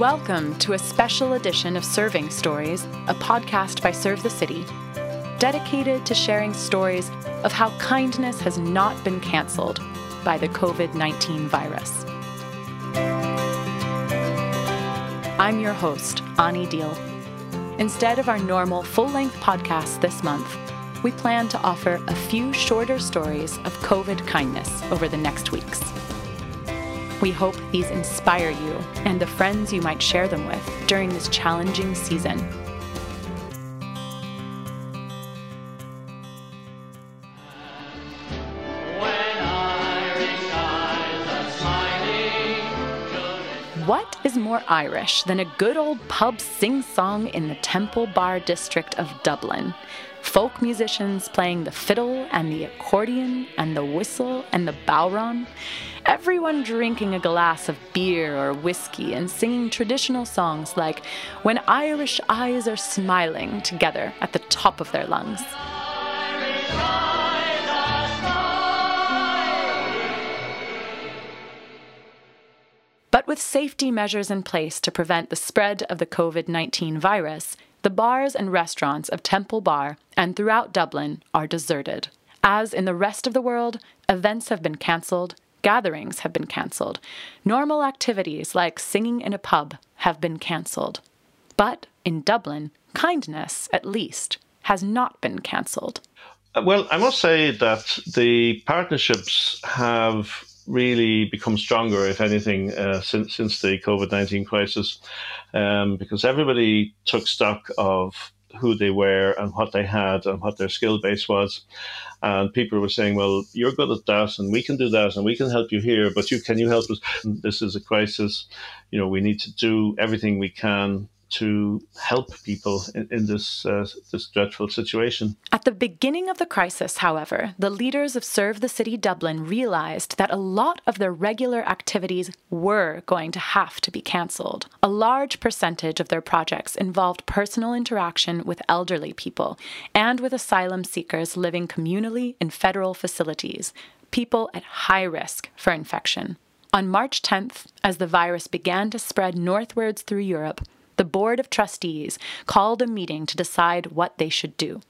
Welcome to a special edition of Serving Stories, a podcast by Serve the City, dedicated to sharing stories of how kindness has not been cancelled by the COVID 19 virus. I'm your host, Ani Deal. Instead of our normal full length podcast this month, we plan to offer a few shorter stories of COVID kindness over the next weeks. We hope these inspire you and the friends you might share them with during this challenging season. What is more Irish than a good old pub sing song in the Temple Bar district of Dublin? Folk musicians playing the fiddle and the accordion and the whistle and the bodhrán, everyone drinking a glass of beer or whiskey and singing traditional songs like When Irish Eyes Are Smiling together at the top of their lungs. But with safety measures in place to prevent the spread of the COVID 19 virus, the bars and restaurants of Temple Bar and throughout Dublin are deserted. As in the rest of the world, events have been cancelled, gatherings have been cancelled, normal activities like singing in a pub have been cancelled. But in Dublin, kindness, at least, has not been cancelled. Uh, well, I must say that the partnerships have really become stronger, if anything, uh, since since the COVID nineteen crisis, um, because everybody took stock of who they were and what they had and what their skill base was. And people were saying, "Well, you're good at that, and we can do that, and we can help you here. But you can you help us? This is a crisis. You know, we need to do everything we can to help people in, in this uh, this dreadful situation. At the beginning of the crisis, however, the leaders of Serve the City Dublin realized that a lot of their regular activities were going to have to be cancelled. A large percentage of their projects involved personal interaction with elderly people and with asylum seekers living communally in federal facilities, people at high risk for infection. On March 10th, as the virus began to spread northwards through Europe, the Board of Trustees called a meeting to decide what they should do.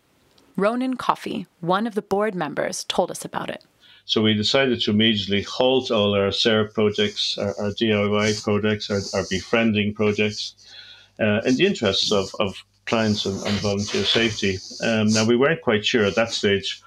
Ronan Coffey, one of the board members, told us about it. So we decided to immediately halt all our SERV projects, our, our DIY projects, our, our befriending projects, uh, in the interests of, of clients and, and volunteer safety. Um, now, we weren't quite sure at that stage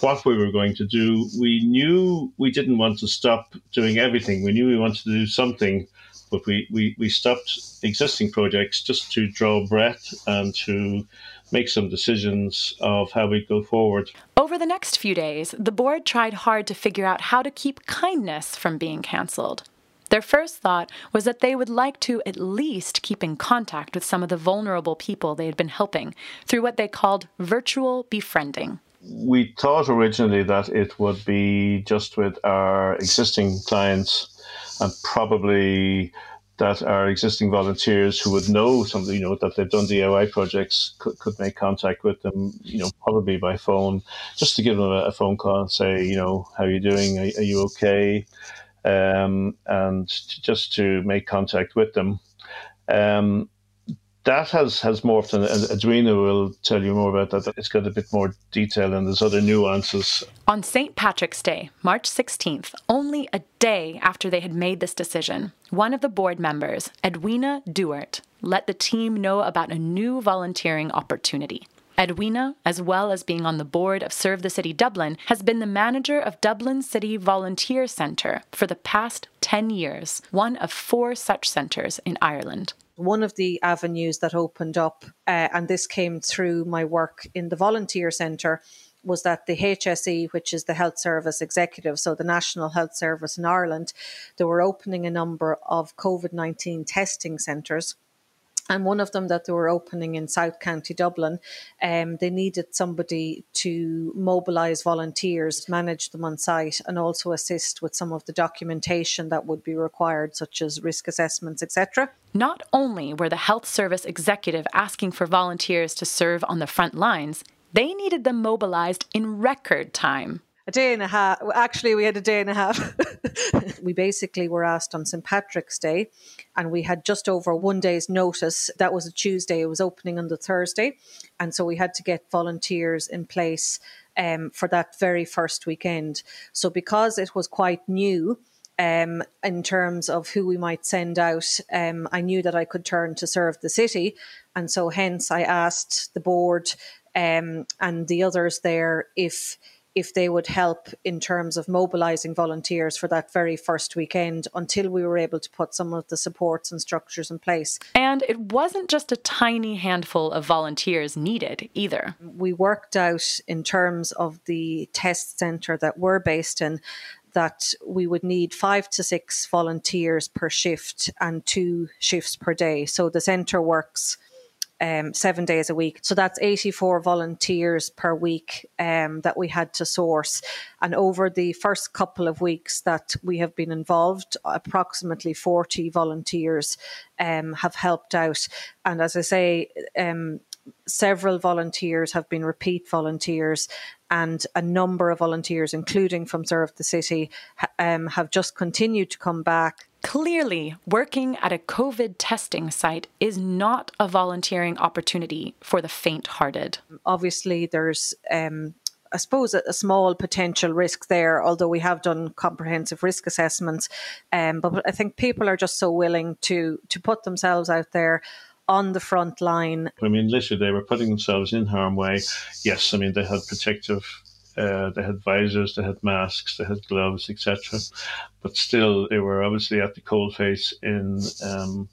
what we were going to do. We knew we didn't want to stop doing everything. We knew we wanted to do something but we, we, we stopped existing projects just to draw breath and to make some decisions of how we go forward. Over the next few days, the board tried hard to figure out how to keep kindness from being cancelled. Their first thought was that they would like to at least keep in contact with some of the vulnerable people they had been helping through what they called virtual befriending. We thought originally that it would be just with our existing clients and probably that our existing volunteers who would know something, you know, that they've done DIY projects could, could make contact with them, you know, probably by phone, just to give them a, a phone call and say, you know, how are you doing? Are, are you okay? Um, and just to make contact with them. Um, that has has morphed, and Edwina will tell you more about that. It's got a bit more detail, and there's other nuances. On St. Patrick's Day, March 16th, only a day after they had made this decision, one of the board members, Edwina Duart, let the team know about a new volunteering opportunity. Edwina, as well as being on the board of Serve the City Dublin, has been the manager of Dublin City Volunteer Centre for the past 10 years, one of four such centres in Ireland one of the avenues that opened up, uh, and this came through my work in the volunteer centre, was that the HSE, which is the Health Service Executive, so the National Health Service in Ireland, they were opening a number of COVID 19 testing centres and one of them that they were opening in South County Dublin, um, they needed somebody to mobilise volunteers, manage them on site, and also assist with some of the documentation that would be required, such as risk assessments, etc. Not only were the health service executive asking for volunteers to serve on the front lines, they needed them mobilised in record time. A day and a half. Actually, we had a day and a half. we basically were asked on St. Patrick's Day, and we had just over one day's notice. That was a Tuesday. It was opening on the Thursday. And so we had to get volunteers in place um, for that very first weekend. So because it was quite new, um, in terms of who we might send out, um, I knew that I could turn to serve the city. And so hence I asked the board um, and the others there if if they would help in terms of mobilising volunteers for that very first weekend until we were able to put some of the supports and structures in place. And it wasn't just a tiny handful of volunteers needed either. We worked out in terms of the test centre that we're based in that we would need five to six volunteers per shift and two shifts per day. So the centre works um, seven days a week. So that's 84 volunteers per week um, that we had to source. And over the first couple of weeks that we have been involved, approximately 40 volunteers um, have helped out. And as I say, um, several volunteers have been repeat volunteers and a number of volunteers, including from Serve the City, um, have just continued to come back. Clearly, working at a COVID testing site is not a volunteering opportunity for the faint hearted. Obviously, there's um, I suppose a, a, small potential risk there, although we have done comprehensive risk assessments. Um, but I think people are just so willing to to put themselves out there on the front line. I mean, literally, they were putting themselves in harm way. Yes, I mean, they had protective, uh, they had visors, they had masks, they had gloves, etc. But still, they were obviously at the cold face in um,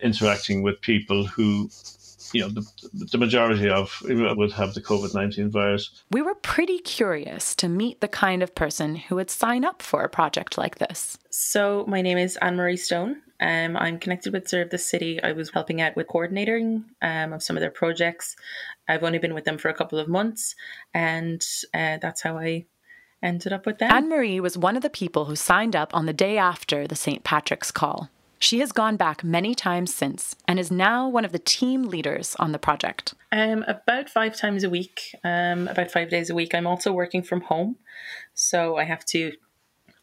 interacting with people who you know, the, the majority of would have the COVID 19 virus. We were pretty curious to meet the kind of person who would sign up for a project like this. So, my name is Anne Marie Stone. Um, I'm connected with Serve the City. I was helping out with coordinating um, of some of their projects. I've only been with them for a couple of months, and uh, that's how I ended up with them. Anne Marie was one of the people who signed up on the day after the St. Patrick's call. She has gone back many times since and is now one of the team leaders on the project. Um, about five times a week, um, about five days a week. I'm also working from home, so I have to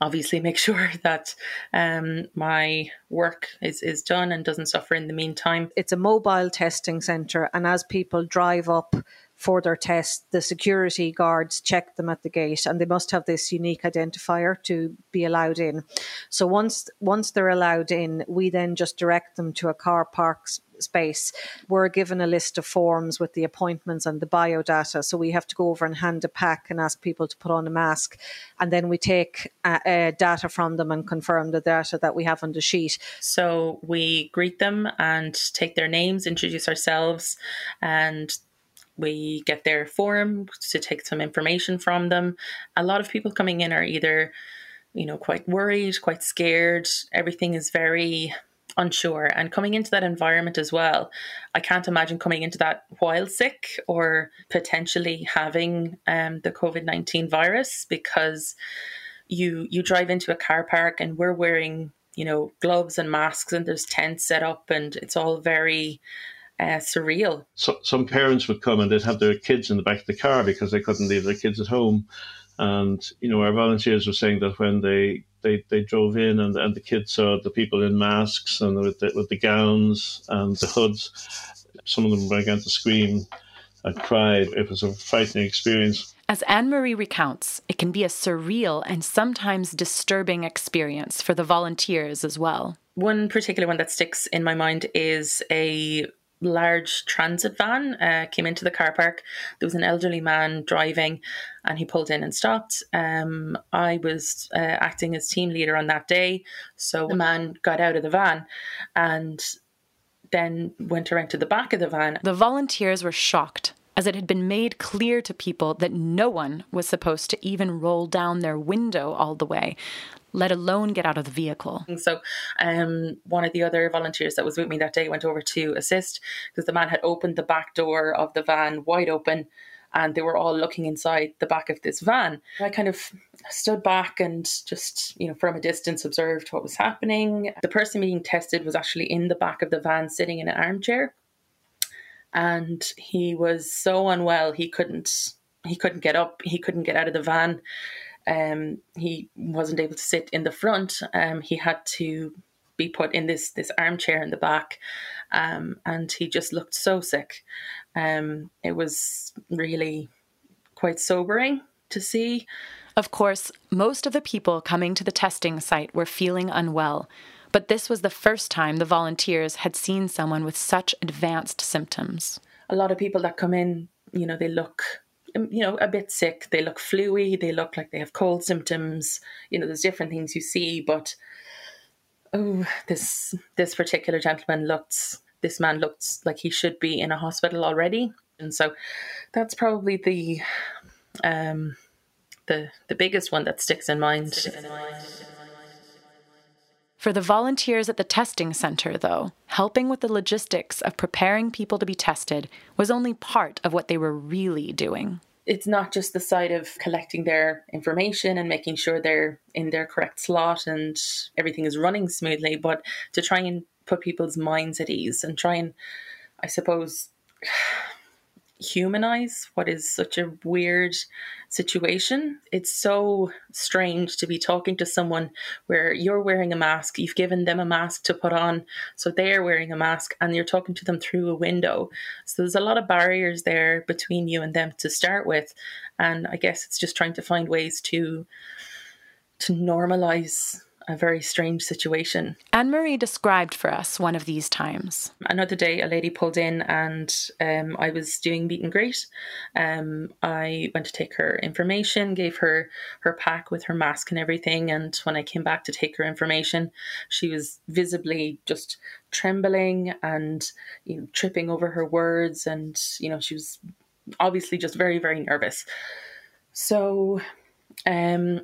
obviously make sure that um, my work is, is done and doesn't suffer in the meantime. It's a mobile testing centre, and as people drive up for their test, the security guards check them at the gate, and they must have this unique identifier to be allowed in. So once once they're allowed in, we then just direct them to a car park space. We're given a list of forms with the appointments and the biodata, so we have to go over and hand a pack and ask people to put on a mask, and then we take uh, uh, data from them and confirm the data that we have on the sheet. So we greet them and take their names, introduce ourselves, and we get their form to take some information from them. A lot of people coming in are either, you know, quite worried, quite scared. Everything is very unsure. And coming into that environment as well, I can't imagine coming into that while sick or potentially having um, the COVID 19 virus because you you drive into a car park and we're wearing you know gloves and masks and there's tents set up and it's all very uh, surreal. So, some parents would come and they'd have their kids in the back of the car because they couldn't leave their kids at home. And, you know, our volunteers were saying that when they, they, they drove in and, and the kids saw the people in masks and with the, with the gowns and the hoods, some of them began to scream and cry. It was a frightening experience. As Anne Marie recounts, it can be a surreal and sometimes disturbing experience for the volunteers as well. One particular one that sticks in my mind is a large transit van uh, came into the car park. There was an elderly man driving, and he pulled in and stopped. Um, I was uh, acting as team leader on that day, so the man got out of the van and then went around to the back of the van. The volunteers were shocked as it had been made clear to people that no one was supposed to even roll down their window all the way, let alone get out of the vehicle. So, um, one of the other volunteers that was with me that day went over to assist because the man had opened the back door of the van wide open and they were all looking inside the back of this van. I kind of stood back and just, you know, from a distance observed what was happening. The person being tested was actually in the back of the van sitting in an armchair and he was so unwell he couldn't he couldn't get up, he couldn't get out of the van. Um, he wasn't able to sit in the front. Um, he had to be put in this this armchair in the back, um, and he just looked so sick. Um, it was really quite sobering to see. Of course, most of the people coming to the testing site were feeling unwell, but this was the first time the volunteers had seen someone with such advanced symptoms. A lot of people that come in, you know, they look um, you know, a bit sick. They look fluey. They look like they have cold symptoms. You know, there's different things you see, but oh, this this particular gentleman looked, this man looked like he should be in a hospital already, and so that's probably the um the the biggest one that sticks in mind. For the volunteers at the testing center, though, helping with the logistics of preparing people to be tested was only part of what they were really doing. It's not just the side of collecting their information and making sure they're in their correct slot and everything is running smoothly, but to try and put people's minds at ease and try and, I suppose, humanize what is such a weird situation. It's so strange to be talking to someone where you're wearing a mask, you've given them a mask to put on, so they're wearing a mask, and you're talking to them through a window. So there's a lot of barriers there between you and them to start with. And I guess it's just trying to find ways to to normalize a very strange situation. Anne Marie described for us one of these times. Another day, a lady pulled in and um, I was doing meet and greet. Um, I went to take her information, gave her her pack with her mask and everything. And when I came back to take her information, she was visibly just trembling and you know, tripping over her words. And, you know, she was obviously just very, very nervous. So, um,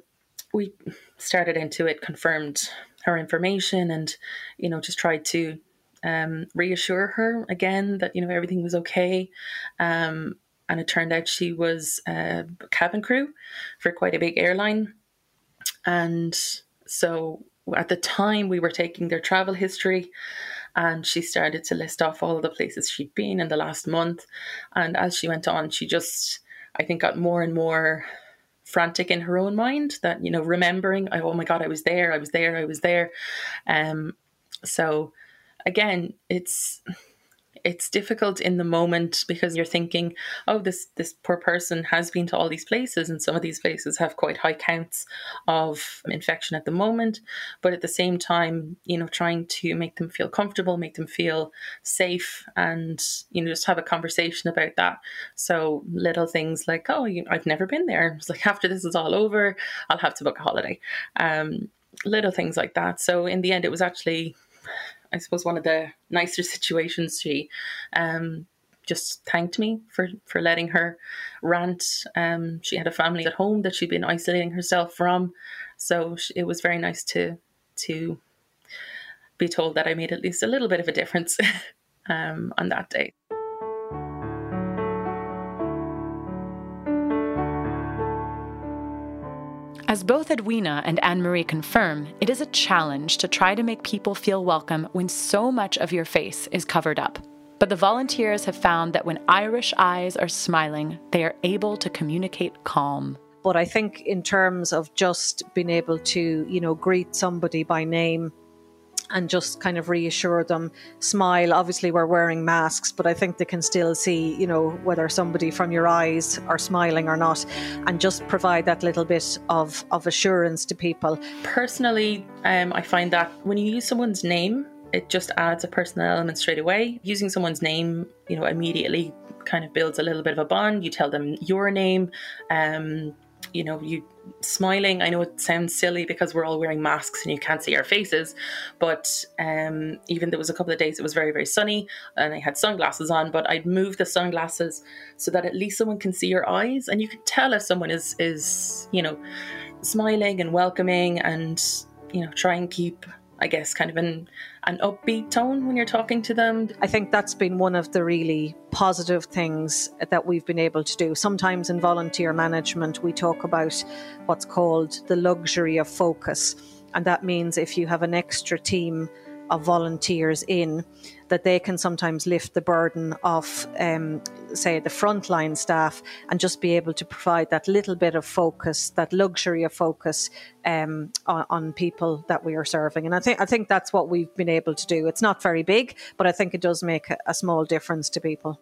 we started into it, confirmed her information, and you know just tried to um, reassure her again that you know everything was okay. Um, and it turned out she was a cabin crew for quite a big airline, and so at the time we were taking their travel history and she started to list off all the places she'd been in the last month and as she went on she just i think got more and more frantic in her own mind that you know remembering oh my god i was there i was there i was there. Um so again it's it's difficult in the moment because you're thinking, oh, this this poor person has been to all these places, and some of these places have quite high counts of infection at the moment. But at the same time, you know, trying to make them feel comfortable, make them feel safe, and you know, just have a conversation about that. So little things like, oh, you, I've never been there. It's like after this is all over, I'll have to book a holiday. Um, little things like that. So in the end, it was actually I suppose one of the nicer situations. She um, just thanked me for for letting her rant. Um, she had a family at home that she'd been isolating herself from, so it was very nice to to be told that I made at least a little bit of a difference um, on that day. As both Edwina and Anne Marie confirm, it is a challenge to try to make people feel welcome when so much of your face is covered up. But the volunteers have found that when Irish eyes are smiling, they are able to communicate calm. But I think in terms of just being able to, you know, greet somebody by name and just kind of reassure them, smile. Obviously, we're wearing masks, but I think they can still see, you know, whether somebody from your eyes are smiling or not, and just provide that little bit of, of assurance to people. Personally, um, I find that when you use someone's name, it just adds a personal element straight away. Using someone's name, you know, immediately kind of builds a little bit of a bond. You tell them your name, um, you know, you smiling. I know it sounds silly because we're all wearing masks and you can't see our faces, but um, even there was a couple of days it was very very sunny and I had sunglasses on, but I'd move the sunglasses so that at least someone can see your eyes and you can tell if someone is is you know smiling and welcoming and you know try and keep I guess, kind of an, an upbeat tone when you're talking to them. I think that's been one of the really positive things that we've been able to do. Sometimes in volunteer management, we talk about what's called the luxury of focus. And that means if you have an extra team of volunteers in that they can sometimes lift the burden of, um, say, the frontline staff and just be able to provide that little bit of focus, that luxury of focus um, on, on, people that we are serving. And I think I think that's what we've been able to do. It's not very big, but I think it does make a, a small difference to people.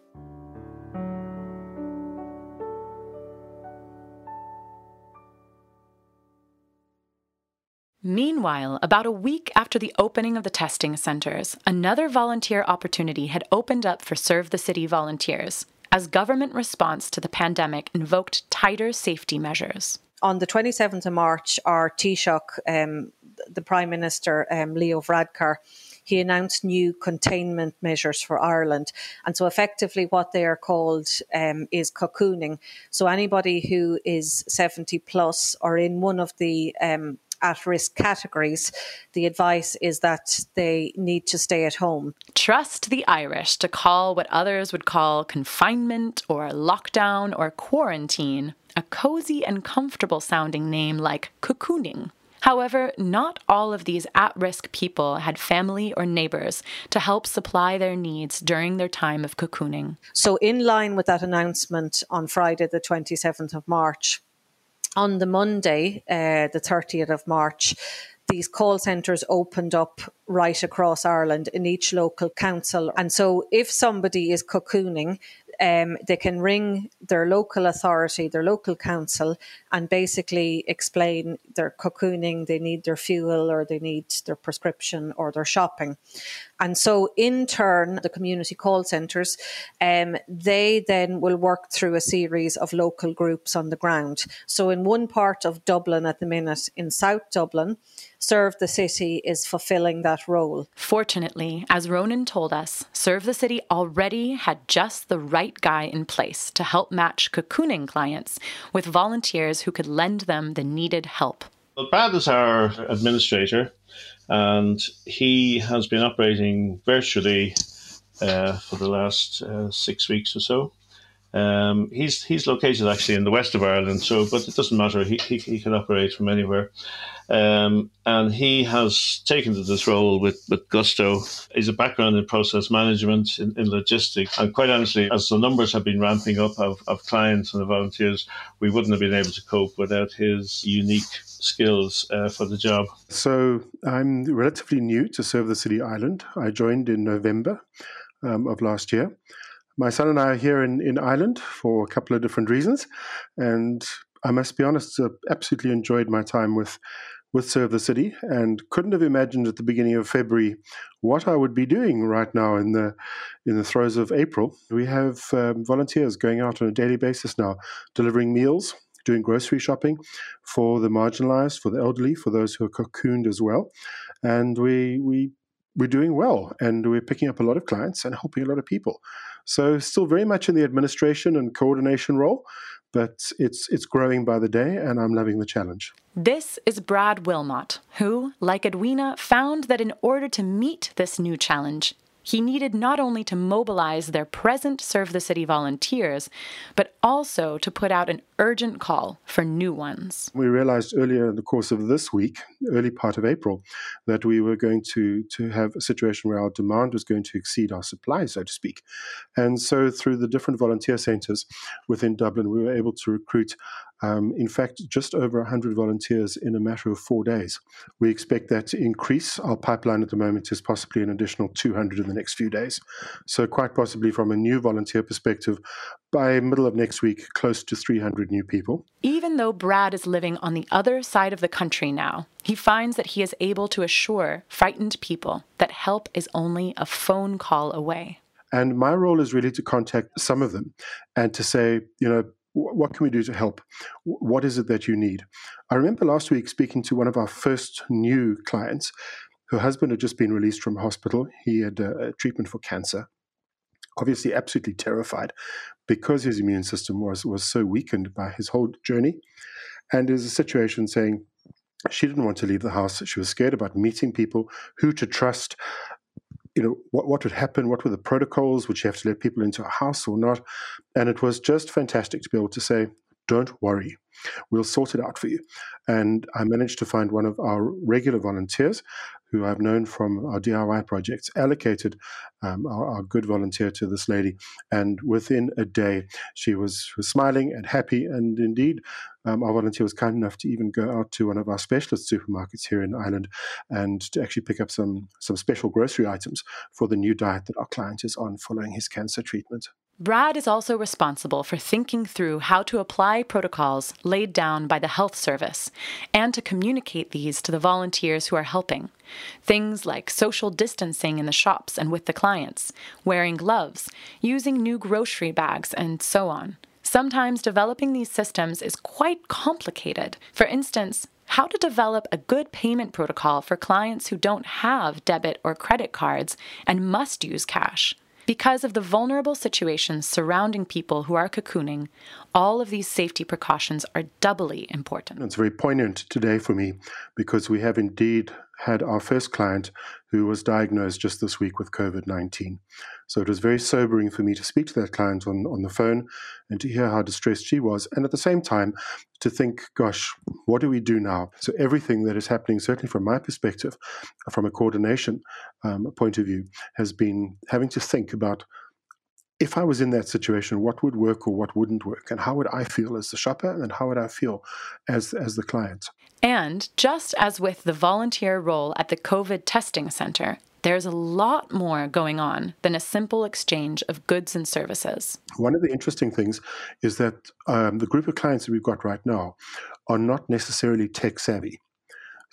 Meanwhile, about a week after the opening of the testing centres, another volunteer opportunity had opened up for Serve the City volunteers as government response to the pandemic invoked tighter safety measures. On the 27th of March, our Taoiseach, um, the Prime Minister, um, Leo Varadkar, he announced new containment measures for Ireland. And so, effectively, what they are called um, is cocooning. So, anybody who is 70 plus or in one of the um, at risk categories, the advice is that they need to stay at home. Trust the Irish to call what others would call confinement or lockdown or quarantine a cozy and comfortable sounding name like cocooning. However, not all of these at risk people had family or neighbours to help supply their needs during their time of cocooning. So, in line with that announcement on Friday, the 27th of March, on the Monday, uh, the 30th of March, these call centres opened up right across Ireland in each local council. And so, if somebody is cocooning, um, they can ring their local authority, their local council, and basically explain their cocooning, they need their fuel or they need their prescription or their shopping. And so, in turn, the community call centres, um, they then will work through a series of local groups on the ground. So, in one part of Dublin at the minute, in South Dublin, Serve the City is fulfilling that role. Fortunately, as Ronan told us, Serve the City already had just the right guy in place to help match cocooning clients with volunteers who could lend them the needed help. Well, Brad is our administrator, and he has been operating virtually uh, for the last uh, six weeks or so. Um, he's he's located actually in the west of Ireland, so but it doesn't matter. He he, he can operate from anywhere, um, and he has taken to this role with, with gusto. He's a background in process management, in, in logistics, and quite honestly, as the numbers have been ramping up of, of clients and the volunteers, we wouldn't have been able to cope without his unique skills uh, for the job. So I'm relatively new to Serve the City Ireland. I joined in November um, of last year. My son and I are here in, in Ireland for a couple of different reasons. And I must be honest, uh, absolutely enjoyed my time with, with Serve the City and couldn't have imagined at the beginning of February what I would be doing right now in the, in the throes of April. We have um, volunteers going out on a daily basis now, delivering meals, doing grocery shopping for the marginalized, for the elderly, for those who are cocooned as well. And we, we we're doing well and we're picking up a lot of clients and helping a lot of people. So still very much in the administration and coordination role, but it's it's growing by the day and I'm loving the challenge. This is Brad Wilmot, who, like Edwina, found that in order to meet this new challenge, he needed not only to mobilize their present Serve the City volunteers, but also to put out an urgent call for new ones. We realized earlier in the course of this week, early part of April, that we were going to, to have a situation where our demand was going to exceed our supply, so to speak. And so, through the different volunteer centres within Dublin, we were able to recruit um, in fact, just over 100 volunteers in a matter of four days. We expect that to increase. Our pipeline at the moment is possibly an additional 200 in the next few days. So, quite possibly from a new volunteer perspective, by middle of next week, close to 300 new people. Even though Brad is living on the other side of the country now, he finds that he is able to assure frightened people that help is only a phone call away. And my role is really to contact some of them and to say, you know, what can we do to help? What is it that you need? I remember last week speaking to one of our first new clients. Her husband had just been released from hospital. He had a, treatment for cancer. Obviously, absolutely terrified because his immune system was, was so weakened by his whole journey. And there's a situation saying, she didn't want to leave the house. She was scared about meeting people, who to trust, you know, what, what would happen? What were the protocols? Would you have to let people into a house or not? And it was just fantastic to be able to say, don't worry, we'll sort it out for you. And I managed to find one of our regular volunteers who I've known from our DIY projects, allocated um, our, our, good volunteer to this lady. And within a day, she was, was smiling and happy. And indeed, um, our volunteer was kind enough to even go out to one of our specialist supermarkets here in Ireland and to actually pick up some, some special grocery items for the new diet that our client is on following his cancer treatment. Brad is also responsible for thinking through how to apply protocols laid down by the health service and to communicate these to the volunteers who are helping. Things like social distancing in the shops and with the clients, wearing gloves, using new grocery bags, and so on. Sometimes developing these systems is quite complicated. For instance, how to develop a good payment protocol for clients who don't have debit or credit cards and must use cash. Because of the vulnerable situations surrounding people who are cocooning, all of these safety precautions are doubly important. It's very poignant today for me because we have indeed had our first client who was diagnosed just this week with COVID 19. So it was very sobering for me to speak to that client on, on the phone and to hear how distressed she was. And at the same time, to think, gosh, what do we do now? So everything that is happening, certainly from my perspective, from a coordination um, point of view, has been having to think about if I was in that situation, what would work or what wouldn't work, and how would I feel as the shopper, and how would I feel as as the client. And just as with the volunteer role at the COVID testing center, there's a lot more going on than a simple exchange of goods and services. One of the interesting things is that um, the group of clients that we've got right now are not necessarily tech savvy.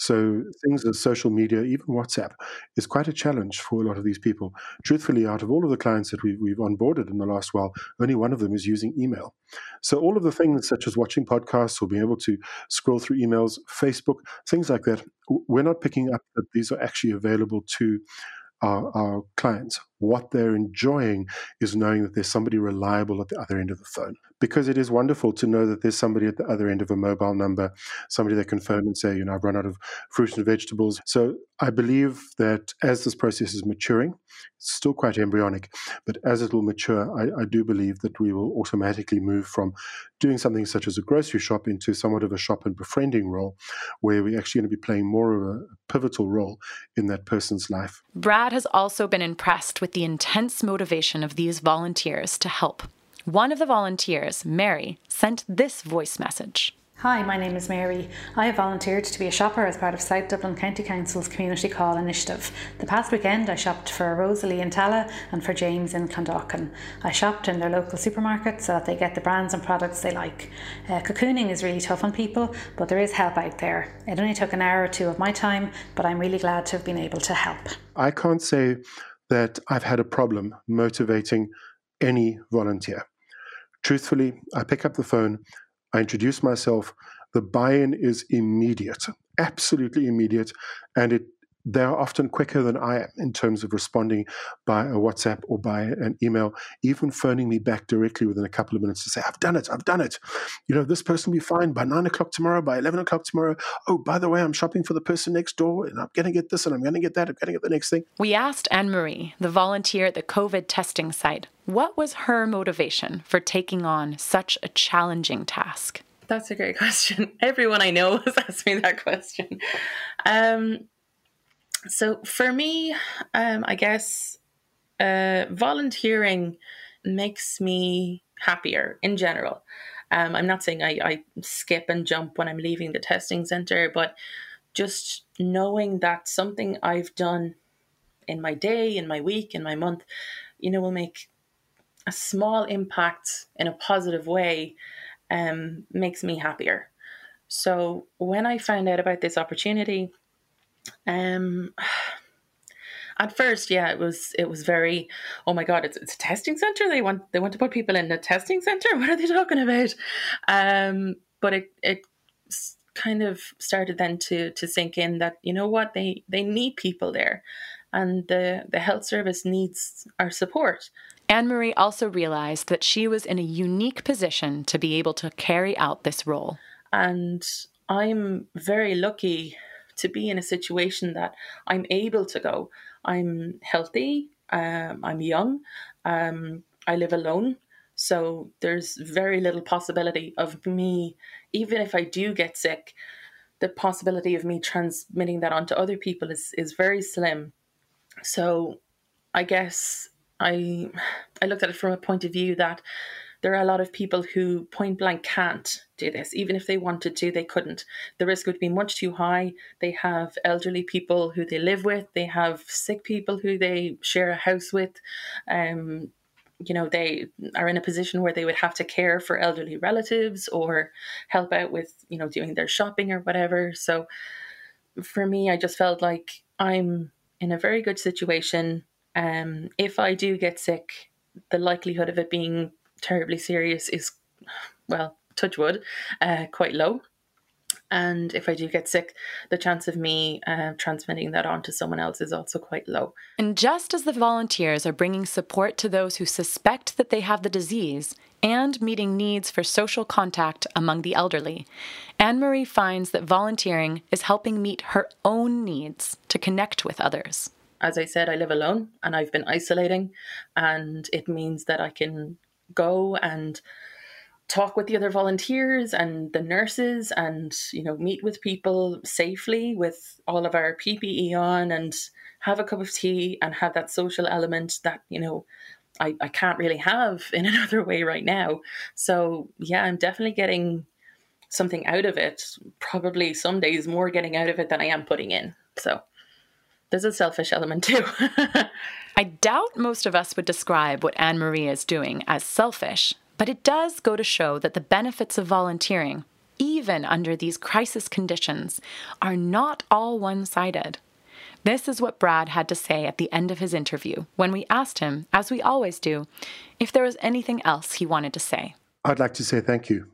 So things as social media, even WhatsApp, is quite a challenge for a lot of these people. Truthfully, out of all of the clients that we've, we've onboarded in the last while, only one of them is using email. So all of the things such as watching podcasts or being able to scroll through emails, Facebook, things like that, we're not picking up that these are actually available to our, our clients. What they're enjoying is knowing that there's somebody reliable at the other end of the phone. Because it is wonderful to know that there's somebody at the other end of a mobile number, somebody that can phone and say, you know, I've run out of fruit and vegetables. So I believe that as this process is maturing, it's still quite embryonic, but as it will mature, I, I do believe that we will automatically move from doing something such as a grocery shop into somewhat of a shop and befriending role, where we're actually going to be playing more of a pivotal role in that person's life. Brad has also been impressed with with the intense motivation of these volunteers to help. One of the volunteers, Mary, sent this voice message. Hi, my name is Mary. I have volunteered to be a shopper as part of South Dublin County Council's Community Call initiative. The past weekend I shopped for Rosalie in Tallaght and for James in Clondalkin. I shopped in their local supermarket so that they get the brands and products they like. Uh, cocooning is really tough on people, but there is help out there. It only took an hour or two of my time, but I'm really glad to have been able to help. I can't say that I've had a problem motivating any volunteer. Truthfully, I pick up the phone, I introduce myself, the buy in is immediate, absolutely immediate, and it they're often quicker than I am in terms of responding by a WhatsApp or by an email, even phoning me back directly within a couple of minutes to say, I've done it, I've done it. You know, this person will be fine by nine o'clock tomorrow, by 11 o'clock tomorrow. Oh, by the way, I'm shopping for the person next door and I'm going to get this and I'm going to get that, I'm going to get the next thing. We asked Anne Marie, the volunteer at the COVID testing site, what was her motivation for taking on such a challenging task? That's a great question. Everyone I know has asked me that question. Um, so for me, um, I guess uh, volunteering makes me happier in general. Um, I'm not saying I, I skip and jump when I'm leaving the testing center, but just knowing that something I've done in my day, in my week, in my month, you know, will make a small impact in a positive way um, makes me happier. So when I found out about this opportunity, um, at first, yeah, it was it was very, oh my god, it's it's a testing center. They want they want to put people in a testing center. What are they talking about? Um, but it it kind of started then to to sink in that you know what they they need people there, and the the health service needs our support. Anne Marie also realized that she was in a unique position to be able to carry out this role. And I'm very lucky to be in a situation that I'm able to go. I'm healthy, um, I'm young, um, I live alone. So there's very little possibility of me, even if I do get sick, the possibility of me transmitting that onto other people is is very slim. So I guess I I looked at it from a point of view that there are a lot of people who point blank can't do this. Even if they wanted to, they couldn't. The risk would be much too high. They have elderly people who they live with, they have sick people who they share a house with. Um, you know, they are in a position where they would have to care for elderly relatives or help out with, you know, doing their shopping or whatever. So for me, I just felt like I'm in a very good situation. Um, if I do get sick, the likelihood of it being terribly serious is, well, touch wood, uh, quite low. And if I do get sick, the chance of me uh, transmitting that on to someone else is also quite low. And just as the volunteers are bringing support to those who suspect that they have the disease and meeting needs for social contact among the elderly, Anne Marie finds that volunteering is helping meet her own needs to connect with others. As I said, I live alone and I've been isolating, and it means that I can go and talk with the other volunteers and the nurses and you know meet with people safely with all of our PPE on and have a cup of tea and have that social element that you know I, I can't really have in another way right now. So yeah I'm definitely getting something out of it. Probably some days more getting out of it than I am putting in. So there's a selfish element too I doubt most of us would describe what Anne Marie is doing as selfish, but it does go to show that the benefits of volunteering, even under these crisis conditions, are not all one sided. This is what Brad had to say at the end of his interview when we asked him, as we always do, if there was anything else he wanted to say. I'd like to say thank you.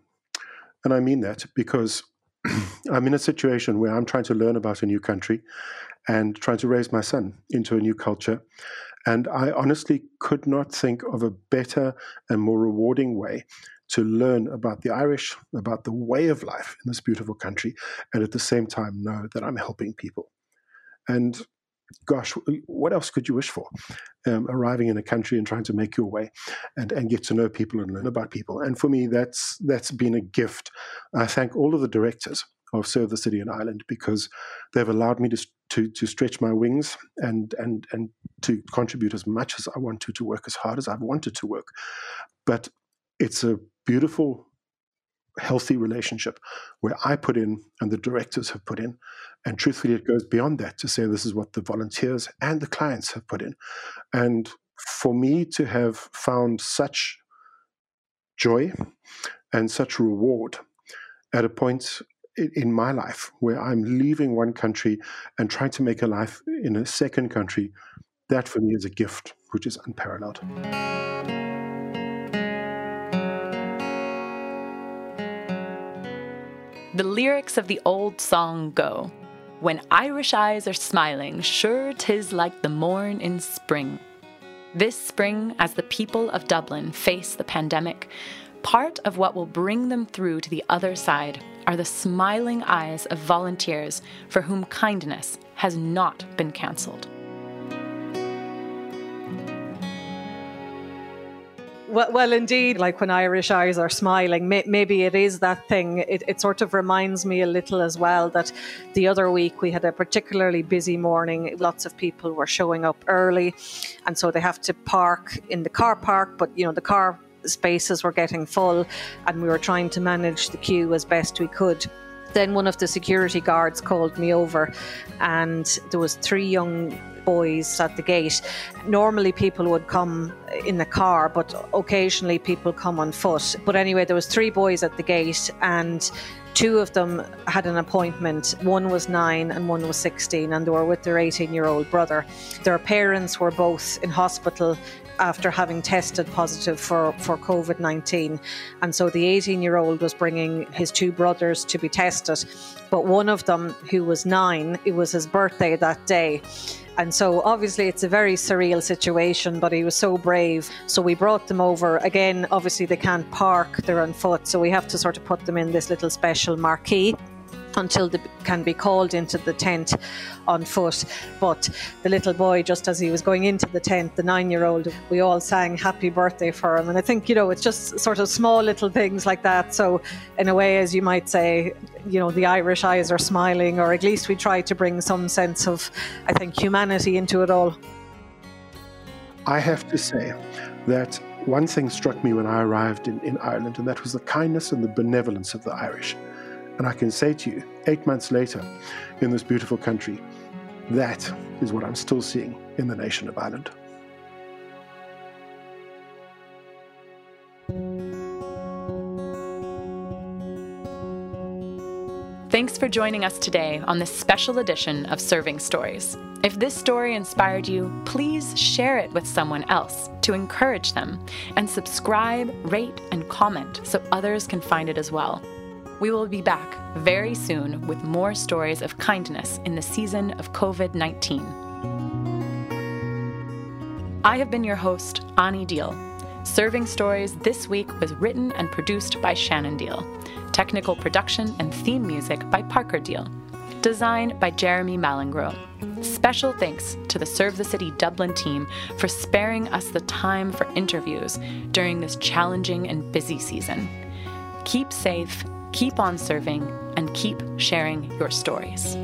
And I mean that because I'm in a situation where I'm trying to learn about a new country and trying to raise my son into a new culture. And I honestly could not think of a better and more rewarding way to learn about the Irish, about the way of life in this beautiful country, and at the same time know that I'm helping people. And gosh, what else could you wish for? Um, arriving in a country and trying to make your way and, and get to know people and learn about people. And for me, that's that's been a gift. I thank all of the directors of Serve the City and Ireland because they've allowed me to, to, to stretch my wings and, and, and to contribute as much as I want to, to work as hard as I've wanted to work. But it's a beautiful, healthy relationship where I put in and the directors have put in. And truthfully, it goes beyond that to say this is what the volunteers and the clients have put in. And for me to have found such joy and such reward at a point in my life where I'm leaving one country and trying to make a life in a second country, that for me is a gift which is unparalleled. The lyrics of the old song go When Irish eyes are smiling, sure 'tis like the morn in spring. This spring, as the people of Dublin face the pandemic, part of what will bring them through to the other side are the smiling eyes of volunteers for whom kindness has not been cancelled. Well, well, indeed, like when Irish eyes are smiling, may, maybe it is that thing. It, it sort of reminds me a little as well that the other week we had a particularly busy morning. Lots of people were showing up early, and so they have to park in the car park, but you know, the car spaces were getting full and we were trying to manage the queue as best we could. Then one of the security guards called me over and there was three young boys at the gate. Normally people would come in the car but occasionally people come on foot. But anyway there was three boys at the gate and two of them had an appointment. One was 9 and one was 16 and they were with their 18 year old brother. Their parents were both in hospital after having tested positive for, for COVID 19. And so the 18 year old was bringing his two brothers to be tested. But one of them, who was nine, it was his birthday that day. And so obviously it's a very surreal situation, but he was so brave. So we brought them over. Again, obviously they can't park, they're on foot. So we have to sort of put them in this little special marquee until they can be called into the tent on foot. But the little boy, just as he was going into the tent, the nine year old, we all sang happy birthday for him. And I think, you know, it's just sort of small little things like that. So, in a way, as you might say, you know, the Irish eyes are smiling, or at least we try to bring some sense of, I think, humanity into it all. I have to say that one thing struck me when I arrived in, in Ireland, and that was the kindness and the benevolence of the Irish. And I can say to you, eight months later, in this beautiful country, that is what I'm still seeing in the nation of Ireland. Thanks for joining us today on this special edition of Serving Stories. If this story inspired you, please share it with someone else to encourage them, and subscribe, rate, and comment so others can find it as well. We will be back very soon with more stories of kindness in the season of COVID 19. I have been your host, Ani Deal. Serving Stories this week was written and produced by Shannon Deal. Technical production and theme music by Parker Deal. Designed by Jeremy Malingro. Special thanks to the Serve the City Dublin team for sparing us the time for interviews during this challenging and busy season. Keep safe keep on serving, and keep sharing your stories.